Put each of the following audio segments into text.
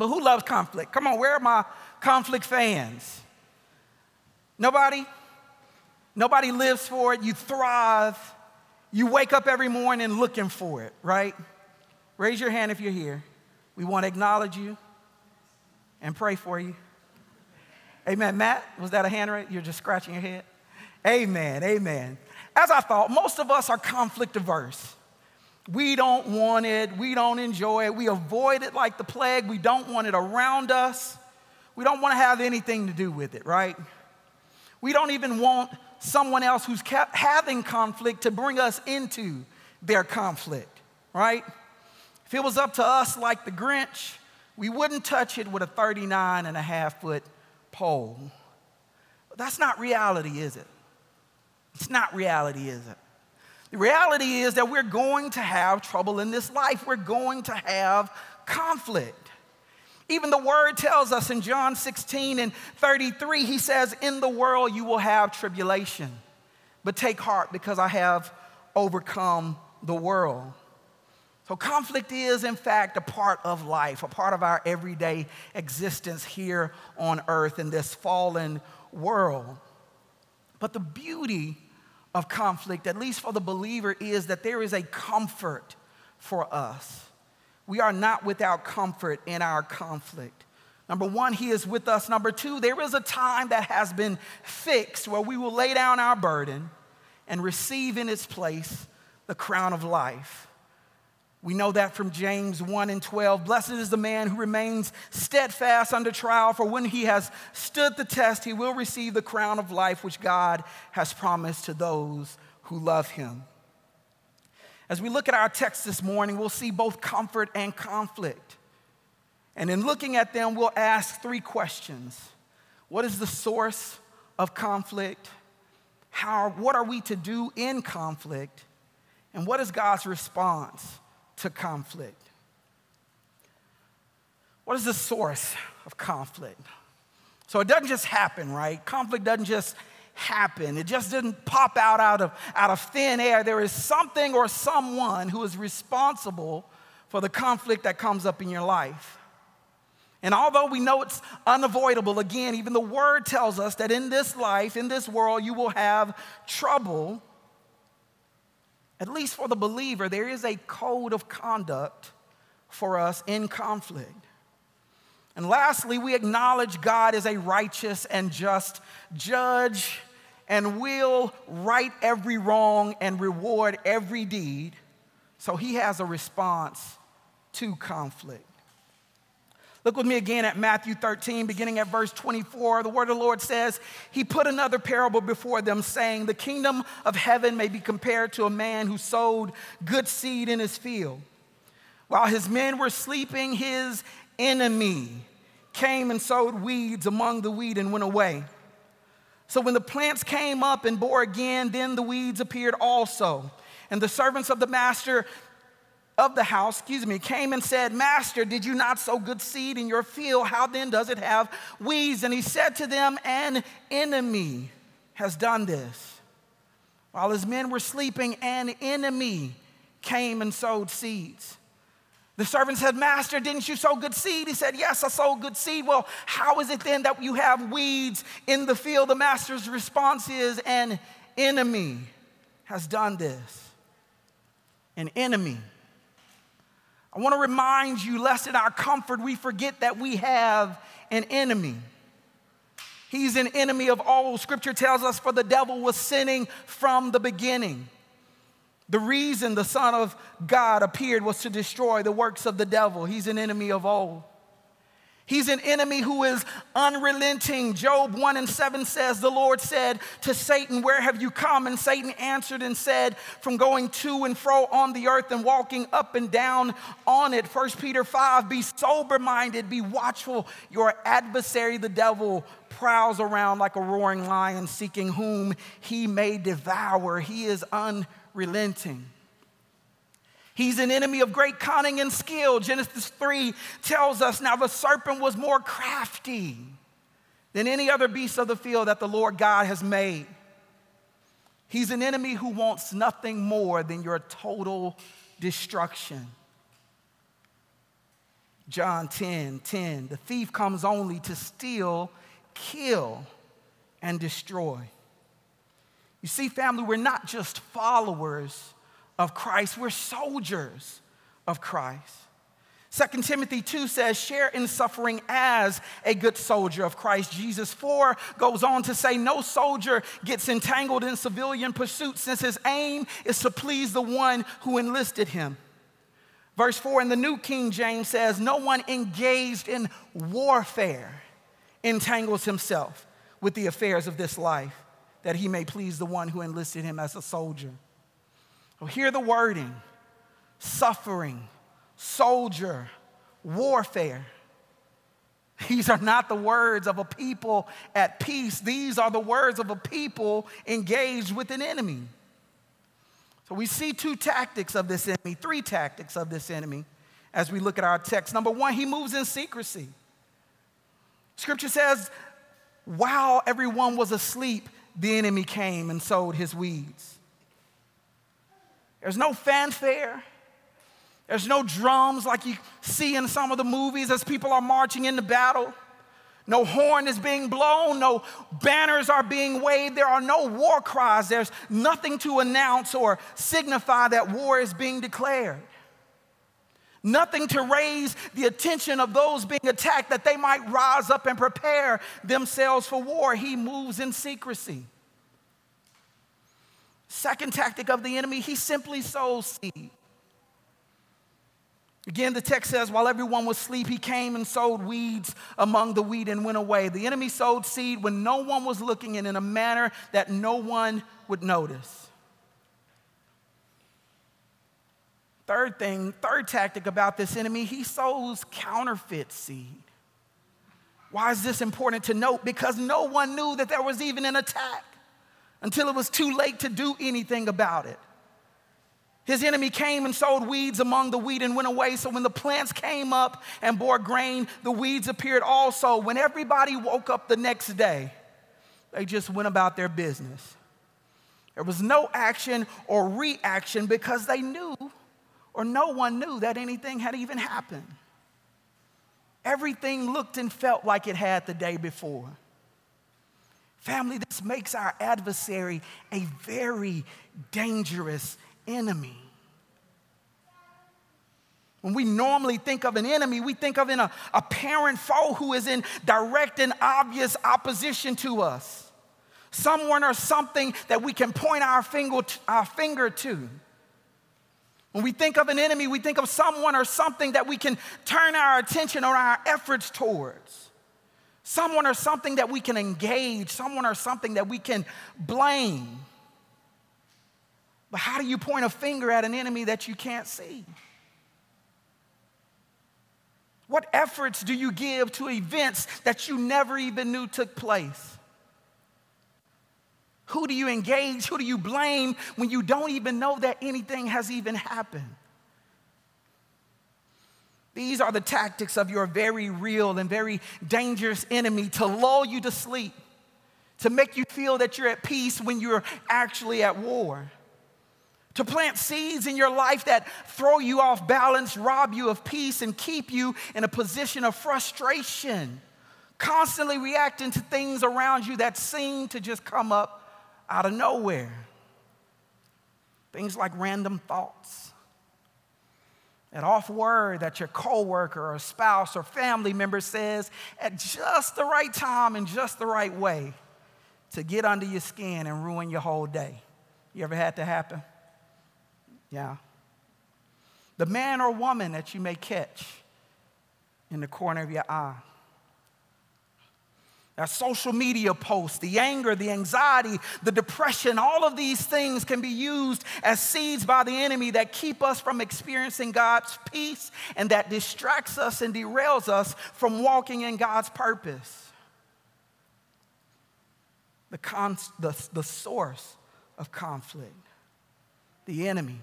But who loves conflict? Come on, where are my conflict fans? Nobody? Nobody lives for it. You thrive. You wake up every morning looking for it, right? Raise your hand if you're here. We want to acknowledge you and pray for you. Amen. Matt, was that a hand right? You're just scratching your head? Amen. Amen. As I thought, most of us are conflict averse. We don't want it. We don't enjoy it. We avoid it like the plague. We don't want it around us. We don't want to have anything to do with it, right? We don't even want someone else who's having conflict to bring us into their conflict, right? If it was up to us like the Grinch, we wouldn't touch it with a 39 and a half foot pole. That's not reality, is it? It's not reality, is it? The reality is that we're going to have trouble in this life. We're going to have conflict. Even the word tells us in John 16 and 33, he says, In the world you will have tribulation, but take heart because I have overcome the world. So, conflict is, in fact, a part of life, a part of our everyday existence here on earth in this fallen world. But the beauty of conflict, at least for the believer, is that there is a comfort for us. We are not without comfort in our conflict. Number one, He is with us. Number two, there is a time that has been fixed where we will lay down our burden and receive in its place the crown of life. We know that from James 1 and 12. Blessed is the man who remains steadfast under trial, for when he has stood the test, he will receive the crown of life which God has promised to those who love him. As we look at our text this morning, we'll see both comfort and conflict. And in looking at them, we'll ask three questions What is the source of conflict? How, what are we to do in conflict? And what is God's response to conflict. What is the source of conflict? So it doesn't just happen, right? Conflict doesn't just happen. It just didn't pop out out of, out of thin air. There is something or someone who is responsible for the conflict that comes up in your life. And although we know it's unavoidable, again, even the word tells us that in this life, in this world, you will have trouble at least for the believer, there is a code of conduct for us in conflict. And lastly, we acknowledge God is a righteous and just judge and will right every wrong and reward every deed. So he has a response to conflict. Look with me again at Matthew 13, beginning at verse 24. The word of the Lord says, He put another parable before them, saying, The kingdom of heaven may be compared to a man who sowed good seed in his field. While his men were sleeping, his enemy came and sowed weeds among the wheat and went away. So when the plants came up and bore again, then the weeds appeared also. And the servants of the master of the house, excuse me, came and said, Master, did you not sow good seed in your field? How then does it have weeds? And he said to them, An enemy has done this. While his men were sleeping, an enemy came and sowed seeds. The servant said, Master, didn't you sow good seed? He said, Yes, I sowed good seed. Well, how is it then that you have weeds in the field? The master's response is, An enemy has done this. An enemy I want to remind you, lest in our comfort we forget that we have an enemy. He's an enemy of all. Scripture tells us, for the devil was sinning from the beginning. The reason the Son of God appeared was to destroy the works of the devil. He's an enemy of all. He's an enemy who is unrelenting. Job 1 and 7 says, The Lord said to Satan, Where have you come? And Satan answered and said, From going to and fro on the earth and walking up and down on it. 1 Peter 5, Be sober minded, be watchful. Your adversary, the devil, prowls around like a roaring lion, seeking whom he may devour. He is unrelenting. He's an enemy of great cunning and skill. Genesis 3 tells us now the serpent was more crafty than any other beast of the field that the Lord God has made. He's an enemy who wants nothing more than your total destruction. John 10 10. The thief comes only to steal, kill, and destroy. You see, family, we're not just followers of Christ, we're soldiers of Christ. 2 Timothy 2 says, share in suffering as a good soldier of Christ Jesus. 4 goes on to say, no soldier gets entangled in civilian pursuits since his aim is to please the one who enlisted him. Verse 4 in the New King James says, no one engaged in warfare entangles himself with the affairs of this life, that he may please the one who enlisted him as a soldier. Hear the wording suffering soldier, warfare. These are not the words of a people at peace. These are the words of a people engaged with an enemy. So we see two tactics of this enemy, three tactics of this enemy as we look at our text. Number one, he moves in secrecy. Scripture says, while everyone was asleep, the enemy came and sowed his weeds. There's no fanfare. There's no drums like you see in some of the movies as people are marching into battle. No horn is being blown, no banners are being waved, there are no war cries, there's nothing to announce or signify that war is being declared. Nothing to raise the attention of those being attacked that they might rise up and prepare themselves for war. He moves in secrecy. Second tactic of the enemy, he simply sows seed. Again, the text says, while everyone was asleep, he came and sowed weeds among the wheat and went away. The enemy sowed seed when no one was looking and in a manner that no one would notice. Third thing, third tactic about this enemy, he sows counterfeit seed. Why is this important to note? Because no one knew that there was even an attack until it was too late to do anything about it. His enemy came and sowed weeds among the wheat and went away. So when the plants came up and bore grain, the weeds appeared also. When everybody woke up the next day, they just went about their business. There was no action or reaction because they knew, or no one knew, that anything had even happened. Everything looked and felt like it had the day before. Family, this makes our adversary a very dangerous enemy. When we normally think of an enemy, we think of an apparent foe who is in direct and obvious opposition to us. Someone or something that we can point our finger, our finger to. When we think of an enemy, we think of someone or something that we can turn our attention or our efforts towards. Someone or something that we can engage, someone or something that we can blame. But how do you point a finger at an enemy that you can't see? What efforts do you give to events that you never even knew took place? Who do you engage? Who do you blame when you don't even know that anything has even happened? These are the tactics of your very real and very dangerous enemy to lull you to sleep, to make you feel that you're at peace when you're actually at war to plant seeds in your life that throw you off balance, rob you of peace, and keep you in a position of frustration, constantly reacting to things around you that seem to just come up out of nowhere. Things like random thoughts. That off word that your coworker or spouse or family member says at just the right time and just the right way to get under your skin and ruin your whole day. You ever had to happen? Yeah. The man or woman that you may catch in the corner of your eye. That social media posts, the anger, the anxiety, the depression, all of these things can be used as seeds by the enemy that keep us from experiencing God's peace and that distracts us and derails us from walking in God's purpose. The, con- the, the source of conflict, the enemy.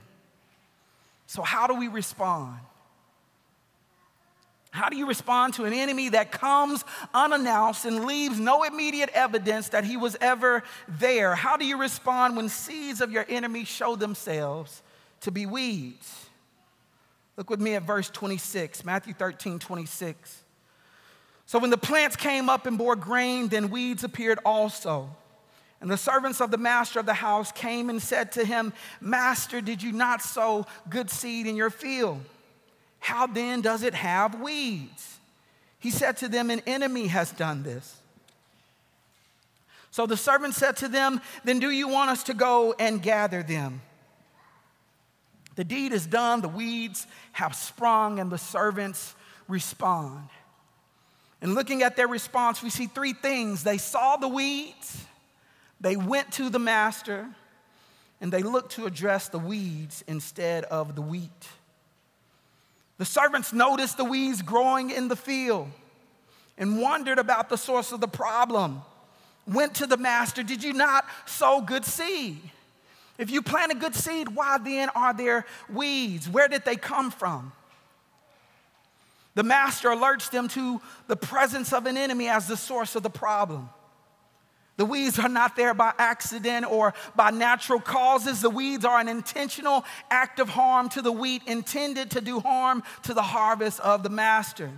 So, how do we respond? How do you respond to an enemy that comes unannounced and leaves no immediate evidence that he was ever there? How do you respond when seeds of your enemy show themselves to be weeds? Look with me at verse 26, Matthew 13, 26. So when the plants came up and bore grain, then weeds appeared also. And the servants of the master of the house came and said to him, Master, did you not sow good seed in your field? How then does it have weeds? He said to them, An enemy has done this. So the servant said to them, Then do you want us to go and gather them? The deed is done, the weeds have sprung, and the servants respond. And looking at their response, we see three things. They saw the weeds, they went to the master, and they looked to address the weeds instead of the wheat. The servants noticed the weeds growing in the field and wondered about the source of the problem. Went to the master, Did you not sow good seed? If you plant a good seed, why then are there weeds? Where did they come from? The master alerts them to the presence of an enemy as the source of the problem. The weeds are not there by accident or by natural causes. The weeds are an intentional act of harm to the wheat intended to do harm to the harvest of the master.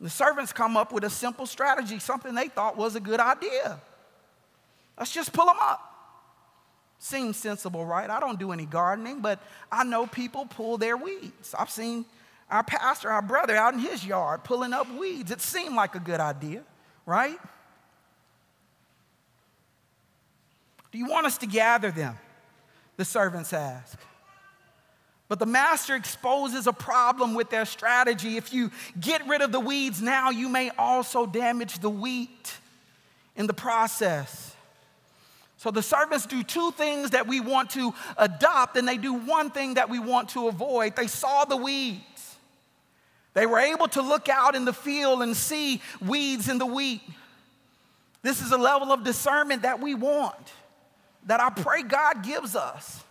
The servants come up with a simple strategy, something they thought was a good idea. Let's just pull them up. Seems sensible, right? I don't do any gardening, but I know people pull their weeds. I've seen our pastor, our brother, out in his yard pulling up weeds. It seemed like a good idea, right? Do you want us to gather them? The servants ask. But the master exposes a problem with their strategy. If you get rid of the weeds now, you may also damage the wheat in the process. So the servants do two things that we want to adopt, and they do one thing that we want to avoid. They saw the weeds. They were able to look out in the field and see weeds in the wheat. This is a level of discernment that we want that I pray God gives us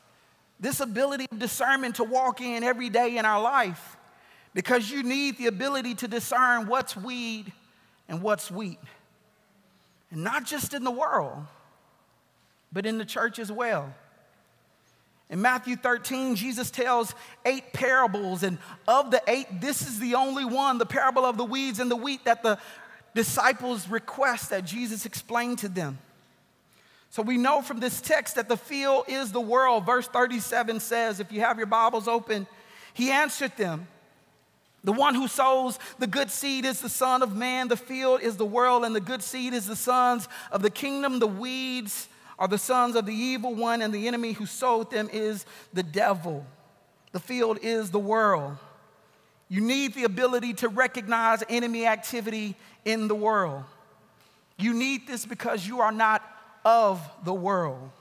this ability of discernment to walk in every day in our life because you need the ability to discern what's weed and what's wheat. And not just in the world, but in the church as well. In Matthew 13, Jesus tells eight parables, and of the eight, this is the only one, the parable of the weeds and the wheat, that the disciples request that Jesus explain to them. So we know from this text that the field is the world. Verse 37 says, if you have your Bibles open, he answered them. The one who sows the good seed is the Son of Man, the field is the world, and the good seed is the sons of the kingdom. The weeds are the sons of the evil one, and the enemy who sowed them is the devil. The field is the world. You need the ability to recognize enemy activity in the world. You need this because you are not of the world.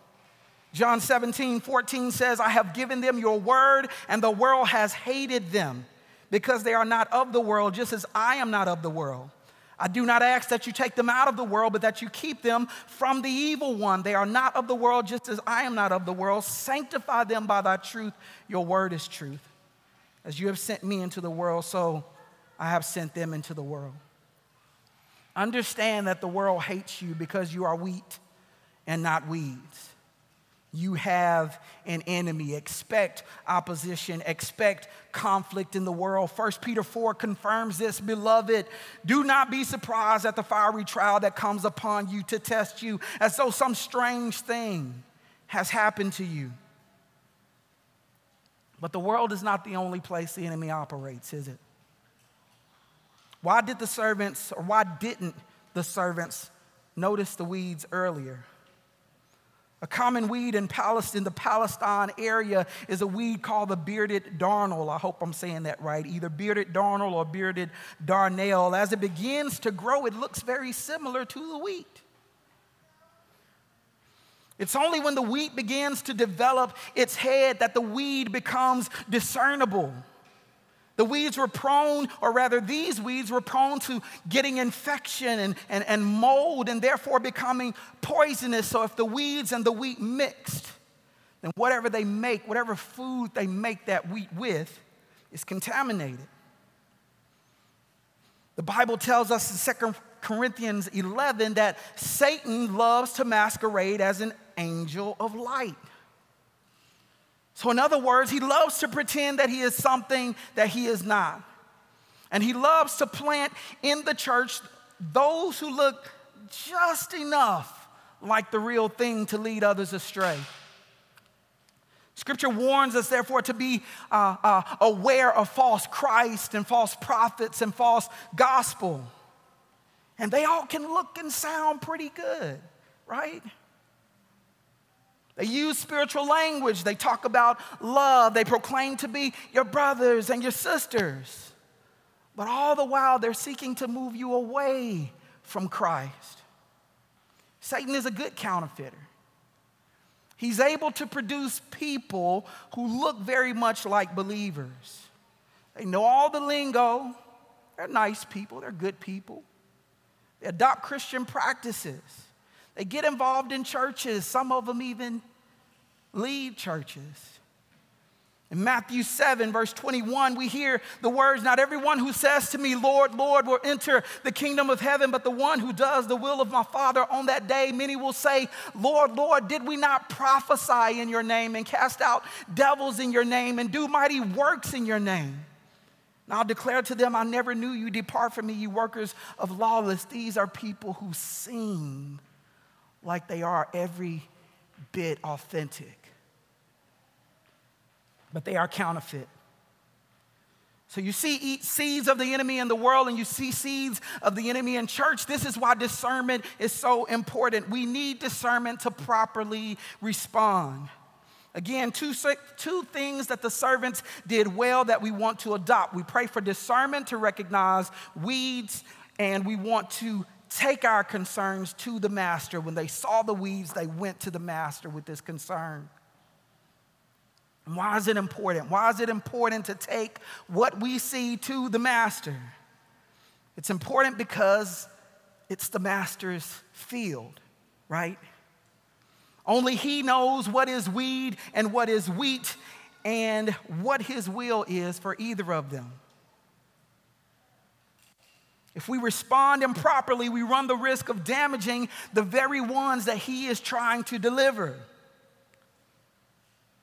John 17, 14 says, I have given them your word, and the world has hated them because they are not of the world, just as I am not of the world. I do not ask that you take them out of the world, but that you keep them from the evil one. They are not of the world, just as I am not of the world. Sanctify them by thy truth. Your word is truth. As you have sent me into the world, so I have sent them into the world. Understand that the world hates you because you are wheat and not weeds. You have an enemy. Expect opposition, expect conflict in the world. 1 Peter 4 confirms this. Beloved, do not be surprised at the fiery trial that comes upon you to test you as though some strange thing has happened to you. But the world is not the only place the enemy operates, is it? Why did the servants, or why didn't the servants notice the weeds earlier? A common weed in Palestine, the Palestine area, is a weed called the bearded darnel. I hope I'm saying that right. Either bearded darnel or bearded darnel. As it begins to grow, it looks very similar to the wheat. It's only when the wheat begins to develop its head that the weed becomes discernible. The weeds were prone, or rather, these weeds were prone to getting infection and, and, and mold and therefore becoming poisonous. So, if the weeds and the wheat mixed, then whatever they make, whatever food they make that wheat with, is contaminated. The Bible tells us in 2 Corinthians 11 that Satan loves to masquerade as an angel of light. So, in other words, he loves to pretend that he is something that he is not. And he loves to plant in the church those who look just enough like the real thing to lead others astray. Scripture warns us, therefore, to be uh, uh, aware of false Christ and false prophets and false gospel. And they all can look and sound pretty good, right? They use spiritual language. They talk about love. They proclaim to be your brothers and your sisters. But all the while, they're seeking to move you away from Christ. Satan is a good counterfeiter. He's able to produce people who look very much like believers. They know all the lingo. They're nice people, they're good people. They adopt Christian practices. They get involved in churches. Some of them even lead churches. In Matthew 7, verse 21, we hear the words Not everyone who says to me, Lord, Lord, will enter the kingdom of heaven, but the one who does the will of my Father on that day. Many will say, Lord, Lord, did we not prophesy in your name and cast out devils in your name and do mighty works in your name? And I'll declare to them, I never knew you. Depart from me, you workers of lawless. These are people who seem like they are every bit authentic but they are counterfeit. So you see seeds of the enemy in the world and you see seeds of the enemy in church. This is why discernment is so important. We need discernment to properly respond. Again, two, two things that the servants did well that we want to adopt. We pray for discernment to recognize weeds, and we want to take our concerns to the master. When they saw the weeds, they went to the master with this concern. And Why is it important? Why is it important to take what we see to the master? It's important because it's the master's field, right? Only he knows what is weed and what is wheat and what his will is for either of them. If we respond improperly, we run the risk of damaging the very ones that he is trying to deliver.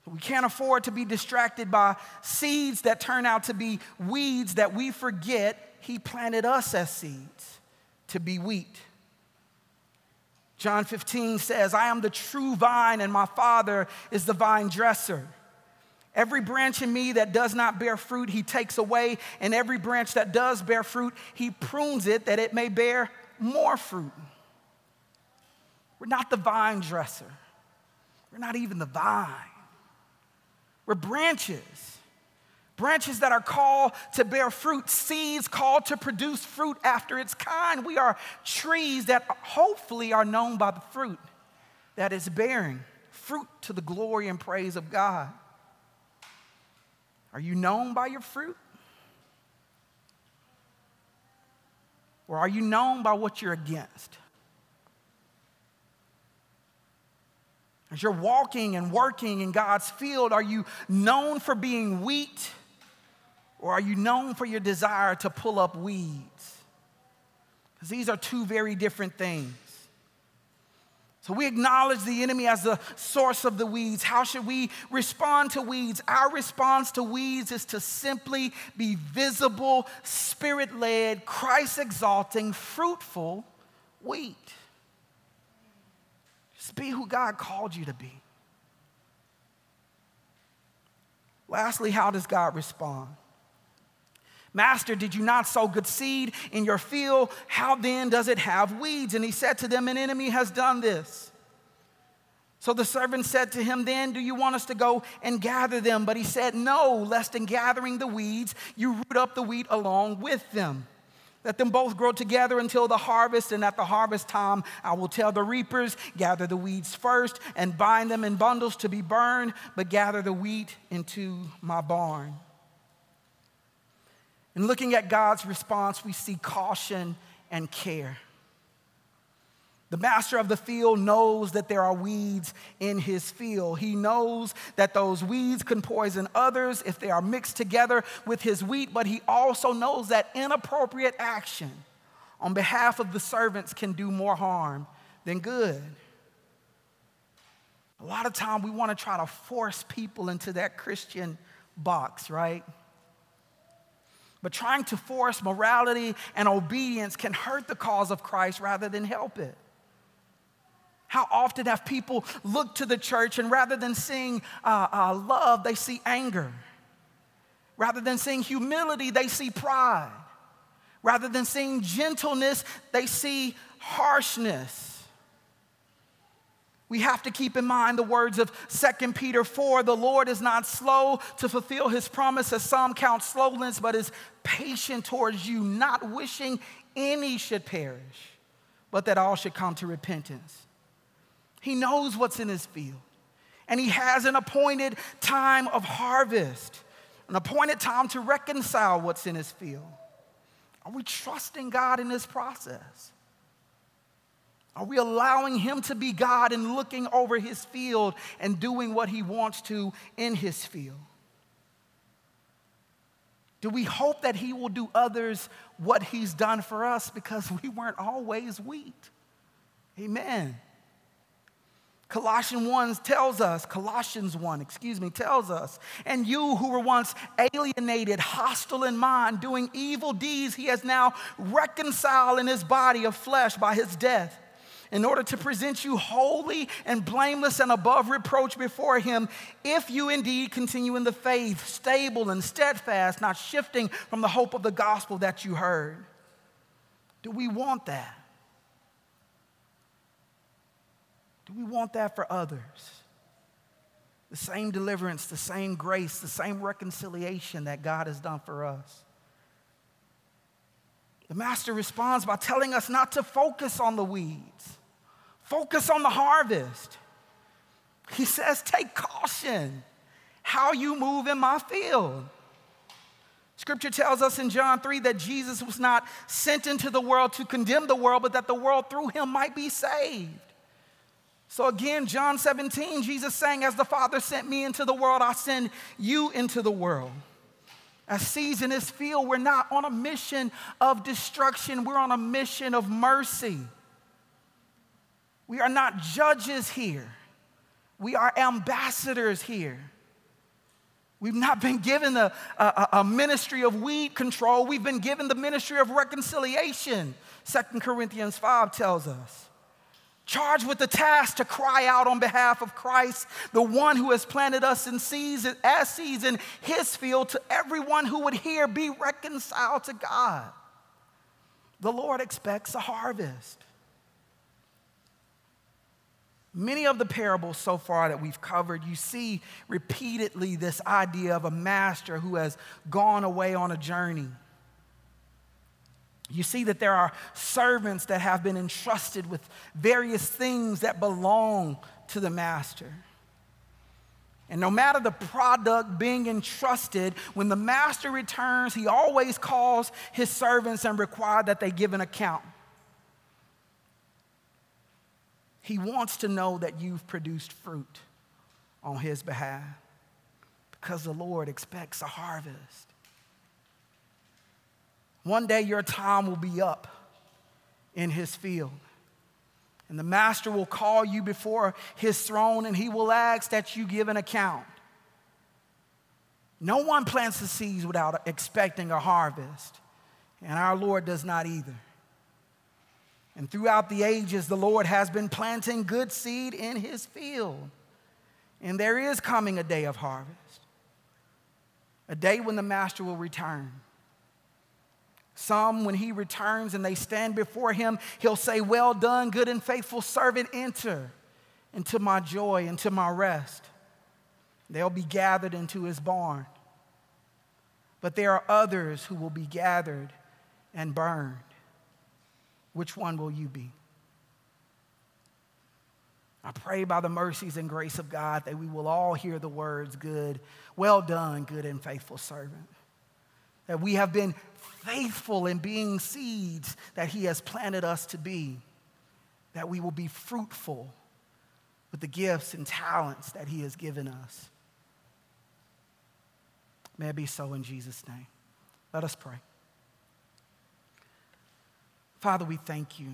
We can't afford to be distracted by seeds that turn out to be weeds that we forget He planted us as seeds to be wheat. John 15 says, I am the true vine, and my Father is the vine dresser. Every branch in me that does not bear fruit, he takes away, and every branch that does bear fruit, he prunes it that it may bear more fruit. We're not the vine dresser, we're not even the vine. We're branches. Branches that are called to bear fruit, seeds called to produce fruit after its kind. We are trees that hopefully are known by the fruit that is bearing fruit to the glory and praise of God. Are you known by your fruit? Or are you known by what you're against? As you're walking and working in God's field, are you known for being wheat or are you known for your desire to pull up weeds? Because these are two very different things. So we acknowledge the enemy as the source of the weeds. How should we respond to weeds? Our response to weeds is to simply be visible, spirit led, Christ exalting, fruitful wheat. Just be who God called you to be. Lastly, how does God respond? Master, did you not sow good seed in your field? How then does it have weeds? And he said to them, An enemy has done this. So the servant said to him, Then do you want us to go and gather them? But he said, No, lest in gathering the weeds, you root up the wheat along with them. Let them both grow together until the harvest, and at the harvest time, I will tell the reapers, gather the weeds first and bind them in bundles to be burned, but gather the wheat into my barn. In looking at God's response, we see caution and care. The master of the field knows that there are weeds in his field. He knows that those weeds can poison others if they are mixed together with his wheat, but he also knows that inappropriate action on behalf of the servants can do more harm than good. A lot of time we want to try to force people into that Christian box, right? But trying to force morality and obedience can hurt the cause of Christ rather than help it. How often have people looked to the church and rather than seeing uh, uh, love, they see anger? Rather than seeing humility, they see pride. Rather than seeing gentleness, they see harshness. We have to keep in mind the words of 2 Peter 4 the Lord is not slow to fulfill his promise, as some count slowness, but is patient towards you, not wishing any should perish, but that all should come to repentance. He knows what's in his field, and he has an appointed time of harvest, an appointed time to reconcile what's in his field. Are we trusting God in this process? Are we allowing Him to be God and looking over His field and doing what He wants to in His field? Do we hope that He will do others what He's done for us because we weren't always wheat? Amen. Colossians 1 tells us, Colossians 1, excuse me, tells us, and you who were once alienated, hostile in mind, doing evil deeds, he has now reconciled in his body of flesh by his death in order to present you holy and blameless and above reproach before Him, if you indeed continue in the faith, stable and steadfast, not shifting from the hope of the gospel that you heard. Do we want that? Do we want that for others? The same deliverance, the same grace, the same reconciliation that God has done for us. The master responds by telling us not to focus on the weeds Focus on the harvest. He says, take caution how you move in my field. Scripture tells us in John 3 that Jesus was not sent into the world to condemn the world, but that the world through him might be saved. So again, John 17, Jesus saying, As the Father sent me into the world, I send you into the world. As seeds in this field, we're not on a mission of destruction, we're on a mission of mercy. We are not judges here, we are ambassadors here. We've not been given a, a, a, ministry of weed control. We've been given the ministry of reconciliation. Second Corinthians 5 tells us. Charged with the task to cry out on behalf of Christ, the one who has planted us in as seeds in his field, to everyone who would hear, be reconciled to God. The Lord expects a harvest. Many of the parables so far that we've covered, you see repeatedly this idea of a master who has gone away on a journey. You see that there are servants that have been entrusted with various things that belong to the master. And no matter the product being entrusted, when the master returns, he always calls his servants and requires that they give an account. He wants to know that you've produced fruit on His behalf because the Lord expects a harvest. One day your time will be up in His field. And the master will call you before his throne and he will ask that you give an account. No one plants the seeds without expecting a harvest, and our Lord does not either. And throughout the ages, the Lord has been planting good seed in his field. And there is coming a day of harvest, a day when the master will return. Some, when he returns and they stand before him, he'll say, Well done, good and faithful servant, enter into my joy, into my rest. They'll be gathered into his barn. But there are others who will be gathered and burned. Which one will you be? I pray by the mercies and grace of God that we will all hear the words, good, well done, good and faithful servant. That we have been faithful in being seeds that He has planted us to be. That we will be fruitful with the gifts and talents that He has given us. May it be so in Jesus' name. Let us pray. Father, we thank you